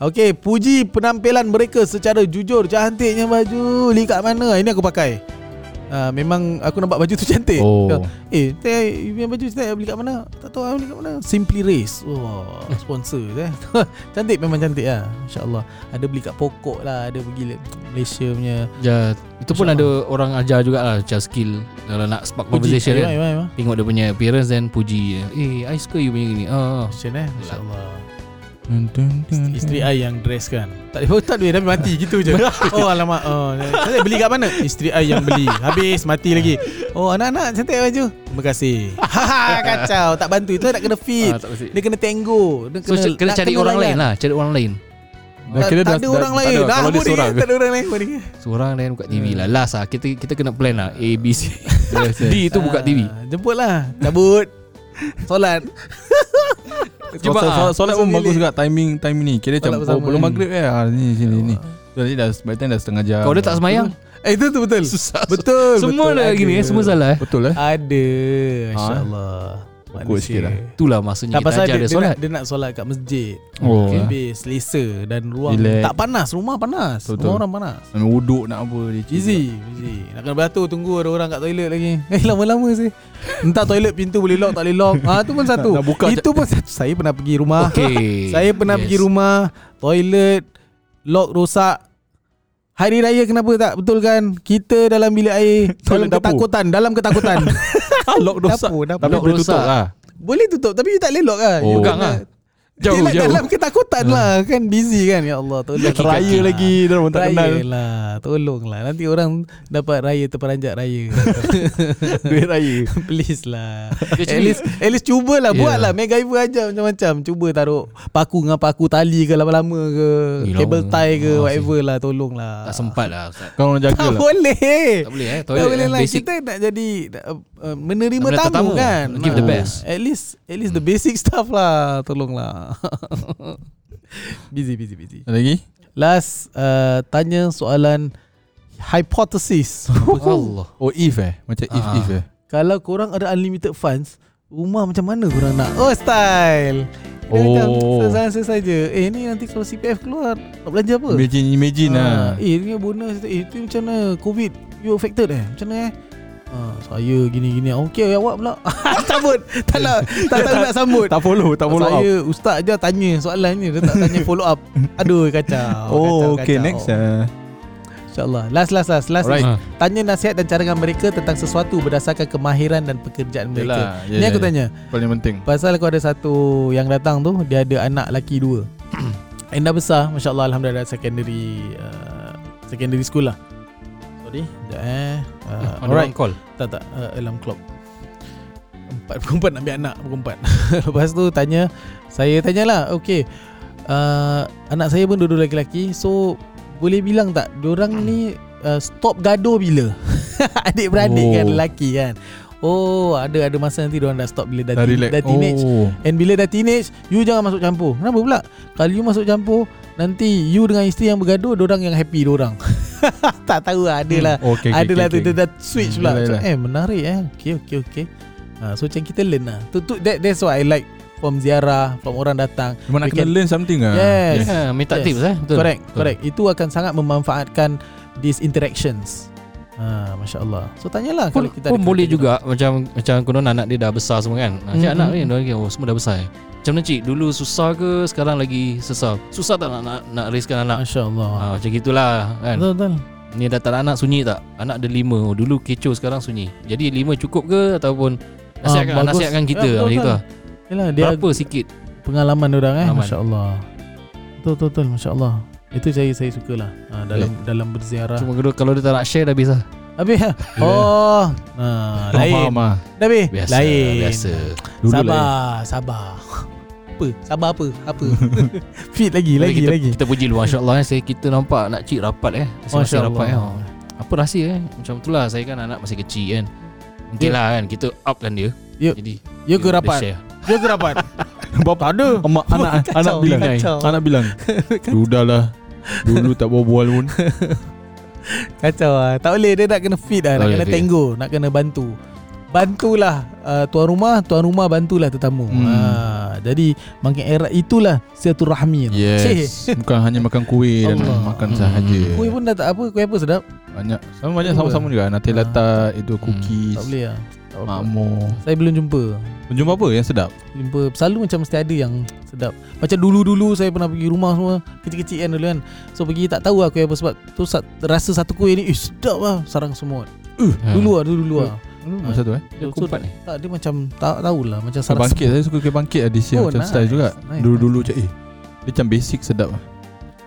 Okey, puji penampilan mereka secara jujur. Cantiknya baju. Li kat mana? Ini aku pakai. Uh, memang aku nampak baju tu cantik. Oh. Eh, teh punya baju saya beli kat mana? Tak tahu beli kat mana. Simply Race. Wah, oh, sponsor eh. [LAUGHS] cantik memang cantik ah. Insya-Allah. Ada beli kat pokok lah, ada pergi Malaysia punya. Ya, itu pun ada orang ajar jugalah cara skill kalau nak spark conversation kan. Tengok dia punya appearance dan puji. Eh, I suka you punya gini. Ah, oh. Isteri ai yang dress kan? Tak ada tak duit tapi mati gitu je. [LAUGHS] Oh alamak. Oh, Saya beli kat mana? Isteri ai yang beli. Habis mati lagi. Oh anak-anak cantik baju? Terima kasih. [LAUGHS] Kacau. Tak bantu Itu nak kena fit. Ah, Dia kena tenggo dia kena, So kena cari orang lain lah. Cari orang lain. Tak, tak, tak ada orang lain. dah, Kalau dia seorang. Tak ada orang lain Seorang lain buka TV lah. Last lah Kita kita kena plan lah. A, B, C D [LAUGHS] tu buka TV ah, Jemput lah. Cabut. Solat solat, solat, solat pun bagus juga timing timing ni. Kira macam oh, belum maghrib ya. Ha, ni sini ni. Jadi dah by dah setengah jam. Kau dah tak semayang? Eh itu tu betul. Susah. Betul. Semua dah gini eh, semua salah eh. Betul eh? Ada. Masya-Allah. Aku sikit lah. Itulah maksudnya tak kita ajar dia, dia, solat. Dia nak solat kat masjid. Oh. Okay. selesa Dan ruang Relax. Tak panas Rumah panas. Betul. Rumah orang panas. Nak wuduk nak apa dia Easy, easy Nak kena beratur Tunggu ada orang kat toilet lagi. [LAUGHS] Eh lama-lama sih. Entah toilet pintu boleh lock Tak boleh lock. Ha, Itu pun satu. nak buka Itu pun satu. Saya pernah pergi rumah. Okay. [LAUGHS] Saya pernah yes. pergi rumah Toilet Lock rosak. Hari raya kenapa tak? Betul kan? Kita dalam bilik air [LAUGHS] Dalam ketakutan Dalam ketakutan lock rosak dapur, dapur. Tapi boleh tutup lah. Boleh tutup Tapi tak boleh lock lah Oh. Pegang lah. Jauh, Dia jauh. dalam ketakutan lah. Hmm. Kan busy kan? Ya Allah tolong. Raya lah. lagi Dia orang tak kenal. Raya lah Tolong lah. Nanti orang Dapat raya terperanjat raya. [LAUGHS] Duit raya. [LAUGHS] Please lah. At least At least cubalah yeah. Buat lah. MacGyver aja macam-macam. Cuba taruh Paku dengan paku tali ke Lama-lama ke Cable tie ke oh, Whatever lah Tolong lah. Tak sempat lah Kau orang jaga tak lah. boleh. Tak boleh eh. Tak boleh lah. Kita nak jadi uh, Menerima tamu, tamu kan Give the best At least At least the basic [LAUGHS] stuff lah Tolong lah [LAUGHS] busy, busy, busy. lagi? Last, uh, tanya soalan hypothesis. [LAUGHS] Allah. Oh, if eh? Macam if, if ah. eh? Kalau korang ada unlimited funds, rumah macam mana korang nak? Oh, style. Oh. Saya saja. Eh, ni nanti kalau CPF keluar, nak belanja apa? Imagine, imagine ha. lah. Eh, ni bonus. Eh, itu macam mana? COVID, you affected eh? Macam mana eh? Ha, saya gini-gini. Okey awak pula. [LAUGHS] Cabut. Tak nak Tak tahu nak sambut. Tak follow Tak follow saya, up. ustaz je tanya soalan ni. Dia tak tanya follow up. [LAUGHS] Aduh kacau. Oh kacau, okay kacau. next uh. InsyaAllah. Last last last, last. Right. Tanya nasihat dan cadangan mereka Tentang sesuatu Berdasarkan kemahiran Dan pekerjaan mereka. Yalah, yeah, Ni aku yeah. tanya. Paling penting. Pasal aku ada satu Yang datang tu Dia ada anak lelaki dua. [COUGHS] And dah besar Masya Allah Alhamdulillah Secondary uh, Secondary school lah Sorry Sekejap eh. Uh, Alright. call. Tak tak. Uh, Alarm clock. Empat Pukul empat nak ambil anak Pukul empat. [LAUGHS] Lepas tu tanya Saya tanyalah Okay uh, Anak saya pun dua-dua lelaki So Boleh bilang tak Diorang ni uh, Stop gaduh bila? [LAUGHS] Adik-beradik oh. kan Lelaki kan. Oh ada ada masa nanti diorang dah stop bila dah, dah, dah teenage. Oh. And bila dah teenage You jangan masuk campur. Kenapa pula? Kalau you masuk campur Nanti you dengan isteri yang bergaduh Diorang yang happy diorang [LAUGHS] [LAUGHS] Tak tahu lah Adalah hmm. okay, okay, Adalah okay, tu okay. Dia dah switch hmm, pula. Eh menarik eh. Okay okay okay uh, So macam kita learn lah. Tu, tu, that, That's what I like From ziarah From orang datang. Cuma nak kena learn something lah. Yes. Yeah, Minta yes. tips eh. Betul. Correct Betul. Correct. Itu akan sangat memanfaatkan These interactions. Ha, Masya Allah So tanyalah pun, kalau kita Pun boleh juga juga Macam macam konon anak dia dah besar semua kan. Macam mm-hmm. anak ni oh, Semua dah besar eh? Macam mana cik Dulu susah ke Sekarang lagi susah Susah tak nak nak, nak raiskan anak Masya Allah ha, Macam gitulah kan Betul-betul Ni dah tak anak sunyi tak Anak ada lima oh, Dulu kecoh sekarang sunyi Jadi lima cukup ke Ataupun Nasihatkan, ah, nasihatkan kita ya, betul, betul. Yalah, dia Berapa sikit Pengalaman orang eh Masya Allah Betul-betul Masya Allah itu saya saya sukalah ha, dalam yeah. dalam berziarah. Cuma kedua kalau dia tak nak share dah habis lah. Habis lah. Yeah. Oh. Ha, lain. Dah habis. Biasa, lain. Biasa. Dulu sabar, lain. sabar. Apa? Sabar apa? Apa? [LAUGHS] Fit lagi, lagi, kita, lagi. Kita puji lu masya-Allah eh. Saya kita nampak nak cik rapat eh. Masya-Allah rapat eh. Oh. Apa rahsia eh? Macam itulah saya kan anak masih kecil kan. Mungkinlah yeah. kan kita upkan dia. Yuk. Jadi, ya ke rapat? Ya ke rapat? Bapa ada. Mak anak anak bilang. [LAUGHS] Anak bilang. Sudahlah. Dulu tak berbual pun [LAUGHS] Kacau lah Tak boleh dia nak kena feed lah Nak kena tenggo Nak kena bantu Bantulah uh, Tuan rumah Tuan rumah bantulah tetamu hmm. uh, Jadi Makin era itulah Siaturahmi Yes. Cik. Bukan hanya makan kuih Dan makan hmm. sahaja. Kuih pun dah tak apa. Kuih apa sedap? Banyak. Sama banyak sama-sama juga. Nanti letak Itu hmm. cookies. Tak boleh lah. Makmur. Saya belum jumpa. Belum jumpa apa? Yang sedap? Jumpa. Selalu macam mesti ada yang sedap. Macam dulu-dulu saya pernah pergi rumah semua Kecil-kecil kan dulu kan. So pergi tak tahu aku apa Sebab tu rasa satu kuih ni Eh sedap lah. Sarang semua uh, Dulu lah dulu-dulu lah Dulu masa tu eh? Dia so, tak, tak, dia macam Tak tahulah Macam sarang Bangkit saya suka ke bangkit Ada oh, macam nice. style juga. Dulu-dulu macam eh Dia macam basic sedap lah.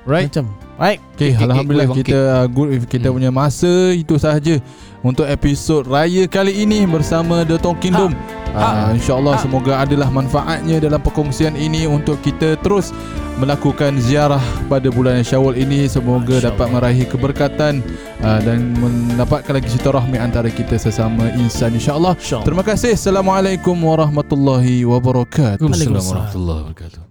Right? Macam Right Okay, okay Alhamdulillah okay, kita uh, good kita hmm. punya masa Itu sahaja Untuk episod raya kali ini Bersama The Talking Dome ha. uh, InsyaAllah ha. semoga adalah manfaatnya Dalam perkongsian ini Untuk kita terus Melakukan ziarah pada bulan syawal ini. Semoga dapat meraih keberkatan uh, Dan mendapatkan lagi sitarahmi Antara kita sesama insan InsyaAllah. Insya Terima kasih. Assalamualaikum warahmatullahi wabarakatuh. Assalamualaikum warahmatullahi wabarakatuh